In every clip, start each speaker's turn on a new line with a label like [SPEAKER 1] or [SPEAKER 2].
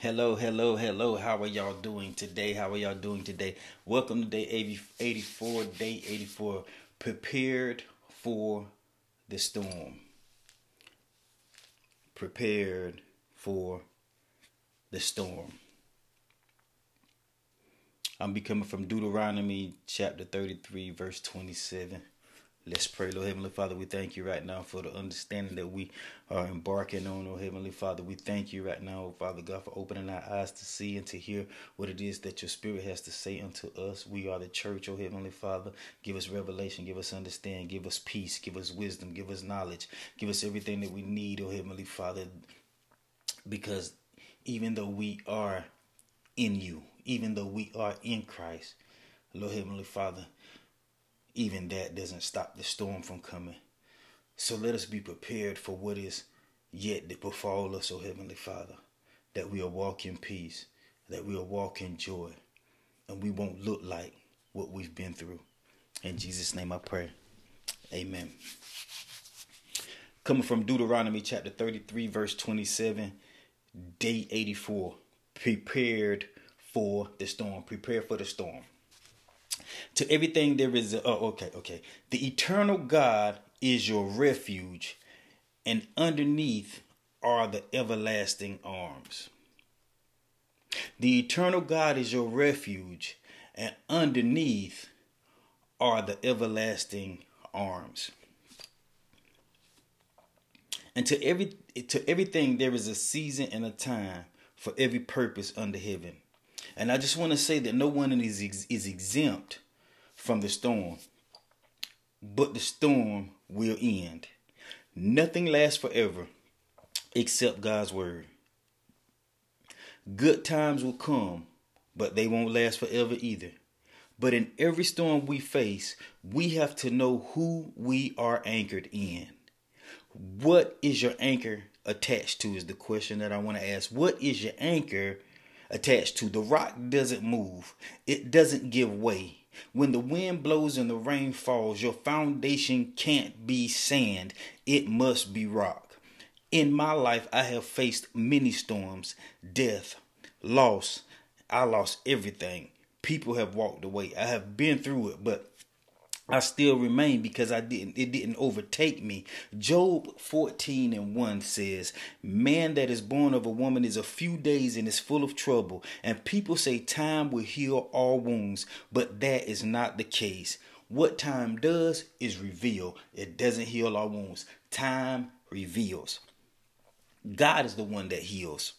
[SPEAKER 1] Hello, hello, hello. How are y'all doing today? How are y'all doing today? Welcome to day 80, 84, day 84. Prepared for the storm. Prepared for the storm. I'm be coming from Deuteronomy chapter 33, verse 27. Let's pray, Lord Heavenly Father. We thank you right now for the understanding that we are embarking on, oh Heavenly Father. We thank you right now, Father God, for opening our eyes to see and to hear what it is that your Spirit has to say unto us. We are the church, oh Heavenly Father. Give us revelation, give us understanding, give us peace, give us wisdom, give us knowledge, give us everything that we need, oh Heavenly Father. Because even though we are in you, even though we are in Christ, Lord Heavenly Father, even that doesn't stop the storm from coming. So let us be prepared for what is yet to befall us, O Heavenly Father, that we'll walk in peace, that we'll walk in joy, and we won't look like what we've been through. In Jesus' name I pray. Amen. Coming from Deuteronomy chapter 33, verse 27, day 84. Prepared for the storm. Prepare for the storm. To everything there is a, oh okay, okay. The eternal God is your refuge, and underneath are the everlasting arms. The eternal God is your refuge, and underneath are the everlasting arms. And to every to everything there is a season and a time for every purpose under heaven. And I just want to say that no one is, is exempt from the storm, but the storm will end. Nothing lasts forever except God's word. Good times will come, but they won't last forever either. But in every storm we face, we have to know who we are anchored in. What is your anchor attached to? Is the question that I want to ask. What is your anchor attached to. The rock doesn't move, it doesn't give way. When the wind blows and the rain falls, your foundation can't be sand, it must be rock. In my life, I have faced many storms, death, loss. I lost everything. People have walked away. I have been through it, but I still remain because I didn't it didn't overtake me. Job 14 and 1 says, Man that is born of a woman is a few days and is full of trouble. And people say time will heal all wounds, but that is not the case. What time does is reveal. It doesn't heal our wounds. Time reveals. God is the one that heals.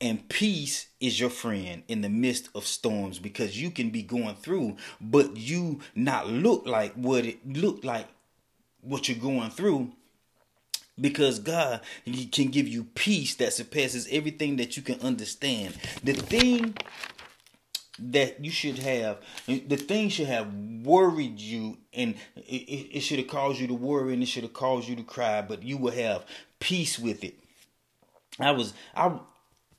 [SPEAKER 1] And peace is your friend in the midst of storms because you can be going through, but you not look like what it looked like what you're going through because God can give you peace that surpasses everything that you can understand. The thing that you should have, the thing should have worried you and it, it should have caused you to worry and it should have caused you to cry, but you will have peace with it. I was, I,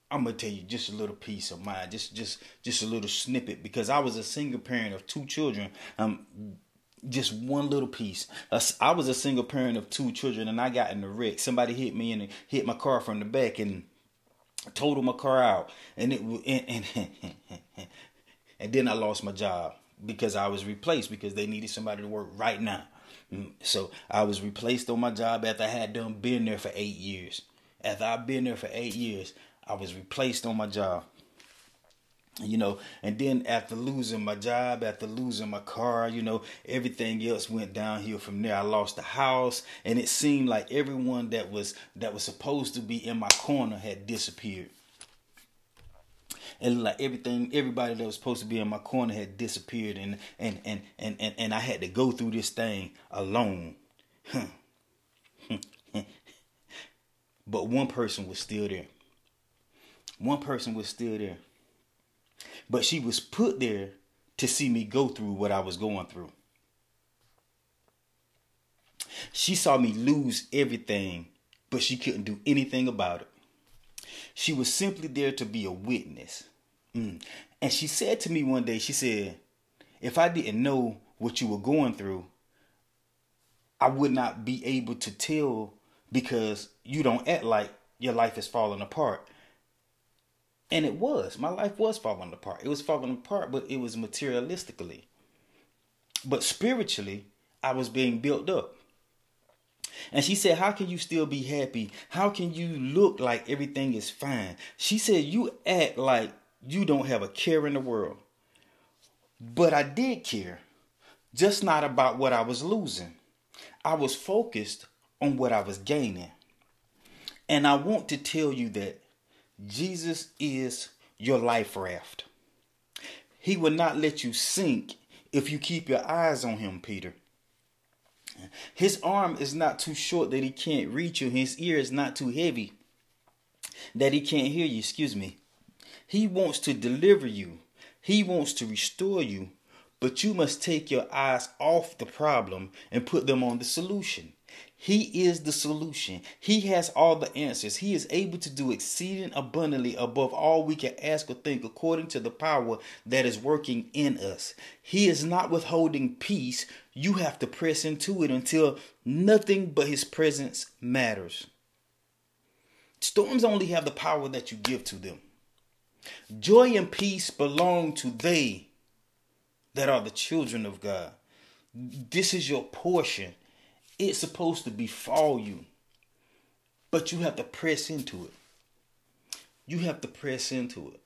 [SPEAKER 1] I'm gonna tell you just a little piece of mine, just just just a little snippet, because I was a single parent of two children. Um, just one little piece. I was a single parent of two children, and I got in the wreck. Somebody hit me and hit my car from the back and totaled my car out, and it and and, and then I lost my job because I was replaced because they needed somebody to work right now. Mm, so I was replaced on my job after I had done been there for eight years. After I've been there for eight years, I was replaced on my job. You know, and then after losing my job, after losing my car, you know, everything else went downhill from there. I lost the house, and it seemed like everyone that was that was supposed to be in my corner had disappeared and like everything everybody that was supposed to be in my corner had disappeared and and and and and, and I had to go through this thing alone. but one person was still there one person was still there. But she was put there to see me go through what I was going through. She saw me lose everything, but she couldn't do anything about it. She was simply there to be a witness. Mm. And she said to me one day, she said, if I didn't know what you were going through, I would not be able to tell because you don't act like your life is falling apart And it was. My life was falling apart. It was falling apart, but it was materialistically. But spiritually, I was being built up. And she said, How can you still be happy? How can you look like everything is fine? She said, You act like you don't have a care in the world. But I did care, just not about what I was losing. I was focused on what I was gaining. And I want to tell you that Jesus is your life raft. He will not let you sink if you keep your eyes on him, Peter. His arm is not too short that he can't reach you. His ear is not too heavy that he can't hear you. Excuse me. He wants to deliver you. He wants to restore you. But you must take your eyes off the problem and put them on the solution. He is the solution. He has all the answers. He is able to do exceeding abundantly above all we can ask or think according to the power that is working in us. He is not withholding peace. You have to press into it until nothing but his presence matters. Storms only have the power that you give to them. Joy and peace belong to they that are the children of God. This is your portion it's supposed to befall you, but you have to press into it. You have to press into it.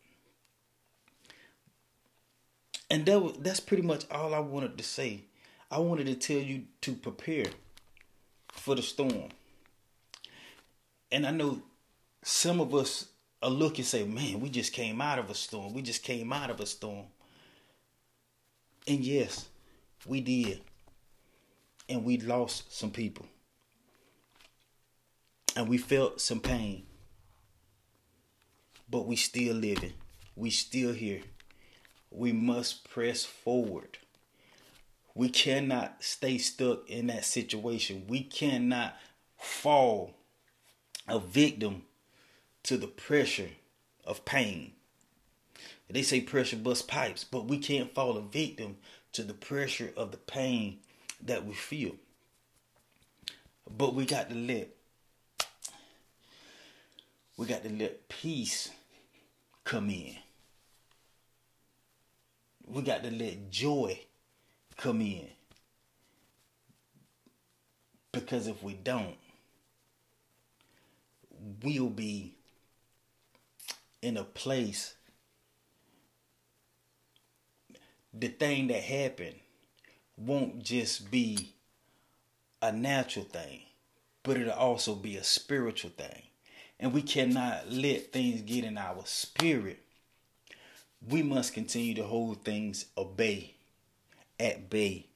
[SPEAKER 1] And that was, that's pretty much all I wanted to say. I wanted to tell you to prepare for the storm. And I know some of us are looking say, man, we just came out of a storm. We just came out of a storm. And yes, we did and we lost some people. And we felt some pain. But we still living. We still here. We must press forward. We cannot stay stuck in that situation. We cannot fall a victim to the pressure of pain. They say pressure busts pipes, but we can't fall a victim to the pressure of the pain that we feel. But we got to let we got to let peace come in. We got to let joy come in. Because if we don't, we'll be in a place. The thing that happened won't just be a natural thing, but it'll also be a spiritual thing. And we cannot let things get in our spirit. We must continue to hold things obey, at bay,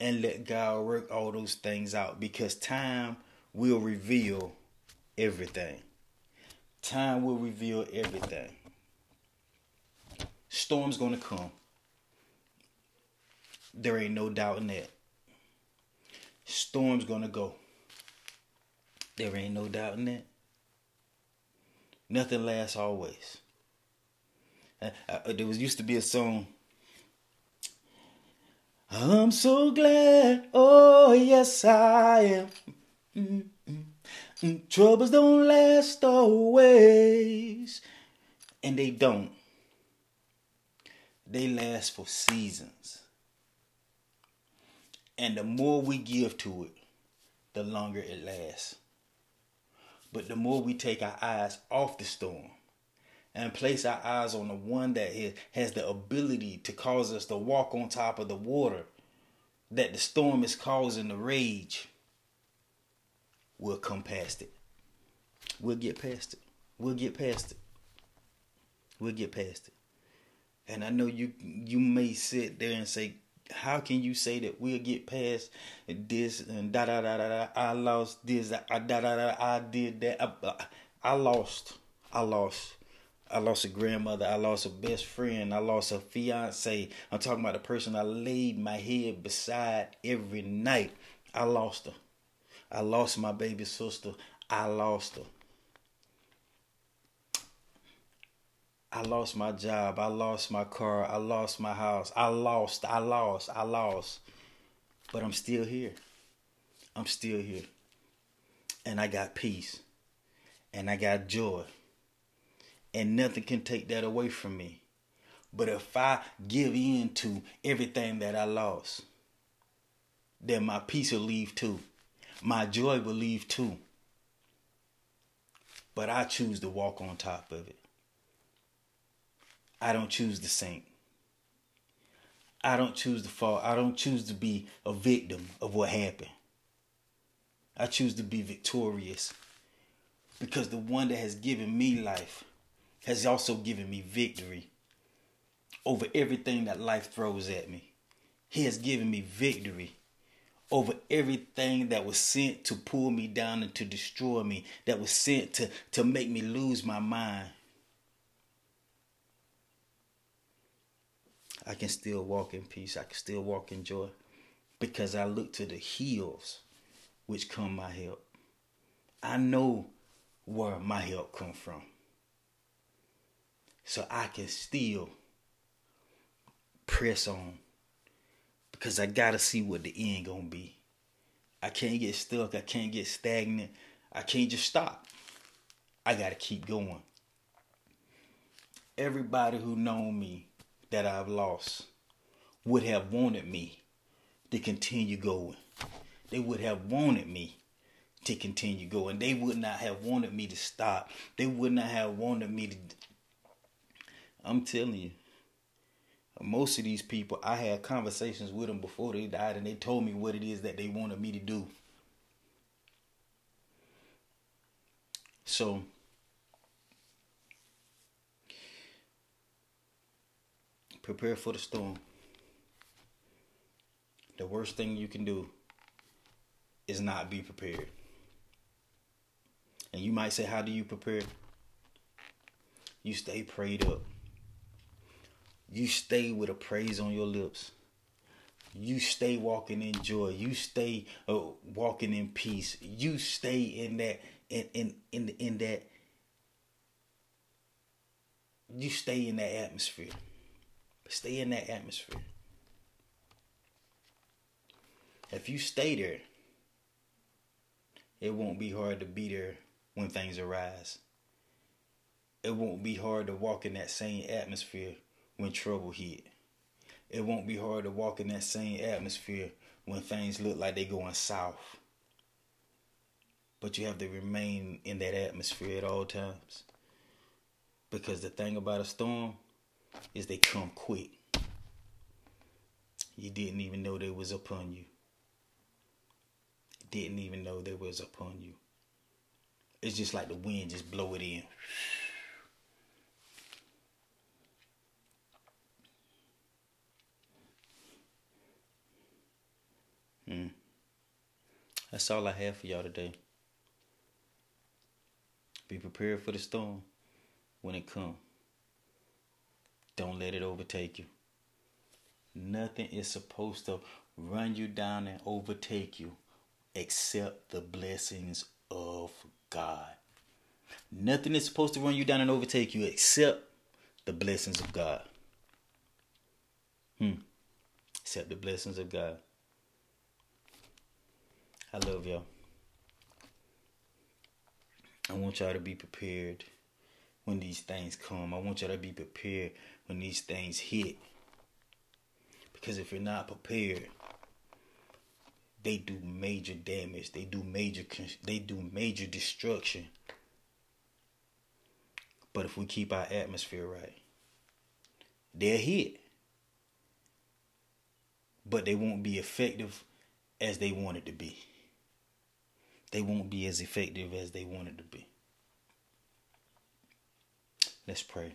[SPEAKER 1] and let God work all those things out because time will reveal everything. Time will reveal everything. Storm's gonna come. There ain't no doubt in that. Storm's gonna go. There ain't no doubt in that. Nothing lasts always. Uh, uh, there was used to be a song. I'm so glad, oh yes I am. Mm-hmm. Troubles don't last always, and they don't. They last for seasons. And the more we give to it, the longer it lasts. But the more we take our eyes off the storm and place our eyes on the one that has the ability to cause us to walk on top of the water that the storm is causing the rage, we'll come past it. We'll get past it. We'll get past it. We'll get past it. And I know you you may sit there and say, how can you say that we'll get past this and da da da da da? I lost this. I da da da. I did that. I, I lost. I lost. I lost a grandmother. I lost a best friend. I lost a fiance. I'm talking about the person I laid my head beside every night. I lost her. I lost my baby sister. I lost her. I lost my job. I lost my car. I lost my house. I lost. I lost. I lost. But I'm still here. I'm still here. And I got peace. And I got joy. And nothing can take that away from me. But if I give in to everything that I lost, then my peace will leave too. My joy will leave too. But I choose to walk on top of it. I don't choose to sink. I don't choose to fall. I don't choose to be a victim of what happened. I choose to be victorious because the one that has given me life has also given me victory over everything that life throws at me. He has given me victory over everything that was sent to pull me down and to destroy me, that was sent to, to make me lose my mind. I can still walk in peace. I can still walk in joy because I look to the hills which come my help. I know where my help come from. So I can still press on because I gotta see what the end gonna be. I can't get stuck. I can't get stagnant. I can't just stop. I gotta keep going. Everybody who know me that I've lost would have wanted me to continue going. They would have wanted me to continue going. They would not have wanted me to stop. They would not have wanted me to. I'm telling you, most of these people, I had conversations with them before they died, and they told me what it is that they wanted me to do. So, prepare for the storm. The worst thing you can do is not be prepared. And you might say, How do you prepare? You stay prayed up. You stay with a praise on your lips. You stay walking in joy. You stay uh, walking in peace. You stay in that in in in in that. You stay in that atmosphere. Stay in that atmosphere. If you stay there, it won't be hard to be there when things arise. It won't be hard to walk in that same atmosphere when trouble hit. It won't be hard to walk in that same atmosphere when things look like they're going south. But you have to remain in that atmosphere at all times. Because the thing about a storm is they come quick. You didn't even know they was upon you. Didn't even know they was upon you. It's just like the wind just blow it in. Mm. That's all I have for y'all today. Be prepared for the storm when it comes. Don't let it overtake you. Nothing is supposed to run you down and overtake you except the blessings of God. Nothing is supposed to run you down and overtake you except the blessings of God. Hmm. Except the blessings of God. I love y'all. I want y'all to be prepared when these things come. I want y'all to be prepared when these things hit. Because if you're not prepared, they do major damage. They do major they do major destruction. But if we keep our atmosphere right, they'll hit. But they won't be effective as they want it to be they won't be as effective as they wanted to be. Let's pray.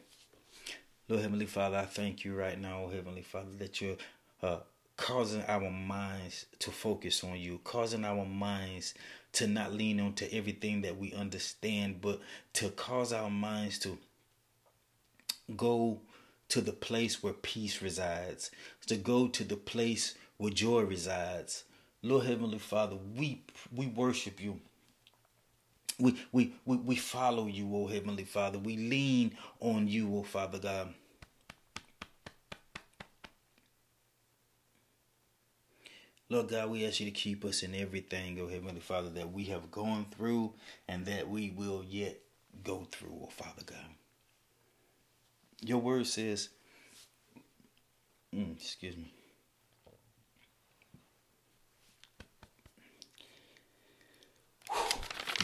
[SPEAKER 1] Lord Heavenly Father, I thank you right now, Heavenly Father, that you're uh, causing our minds to focus on you, causing our minds to not lean on to everything that we understand, but to cause our minds to go to the place where peace resides, to go to the place where joy resides, Lord Heavenly Father, we we worship you. We, we, we, we follow you, oh Heavenly Father. We lean on you, oh Father God. Lord God, we ask you to keep us in everything, oh Heavenly Father, that we have gone through and that we will yet go through, oh Father God. Your word says, mm, excuse me.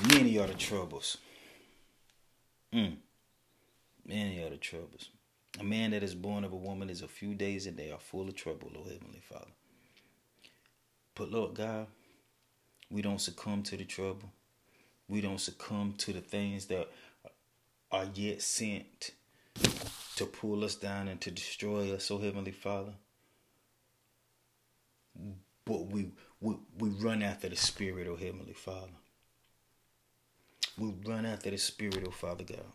[SPEAKER 1] Many are the troubles. Mm. Many are the troubles. A man that is born of a woman is a few days and they are full of trouble, Lord Heavenly Father. But Lord God, we don't succumb to the trouble. We don't succumb to the things that are yet sent to pull us down and to destroy us, oh Heavenly Father. But we we, we run after the Spirit, oh Heavenly Father. We run after the Spirit, oh Father God.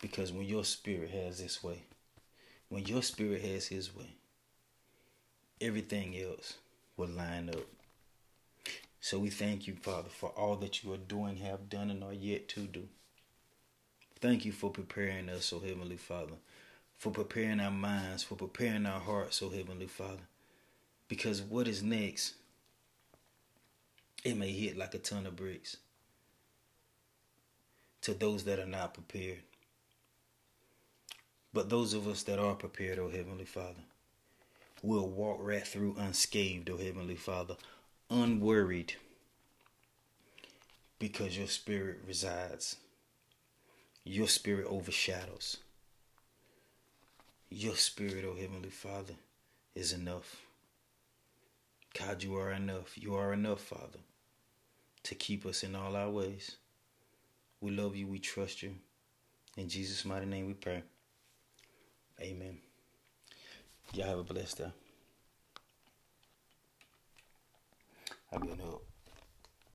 [SPEAKER 1] Because when your spirit has its way, when your spirit has his way, everything else will line up. So we thank you, Father, for all that you are doing, have done, and are yet to do. Thank you for preparing us, O Heavenly Father, for preparing our minds, for preparing our hearts, O Heavenly Father. Because what is next, it may hit like a ton of bricks to those that are not prepared. But those of us that are prepared, O Heavenly Father, will walk right through unscathed, O Heavenly Father, unworried, because your spirit resides. Your spirit overshadows. Your spirit, O Heavenly Father, is enough. God, you are enough. You are enough, Father, to keep us in all our ways. We love you. We trust you. In Jesus' mighty name we pray. Amen. Y'all have a blessed day. I've been up.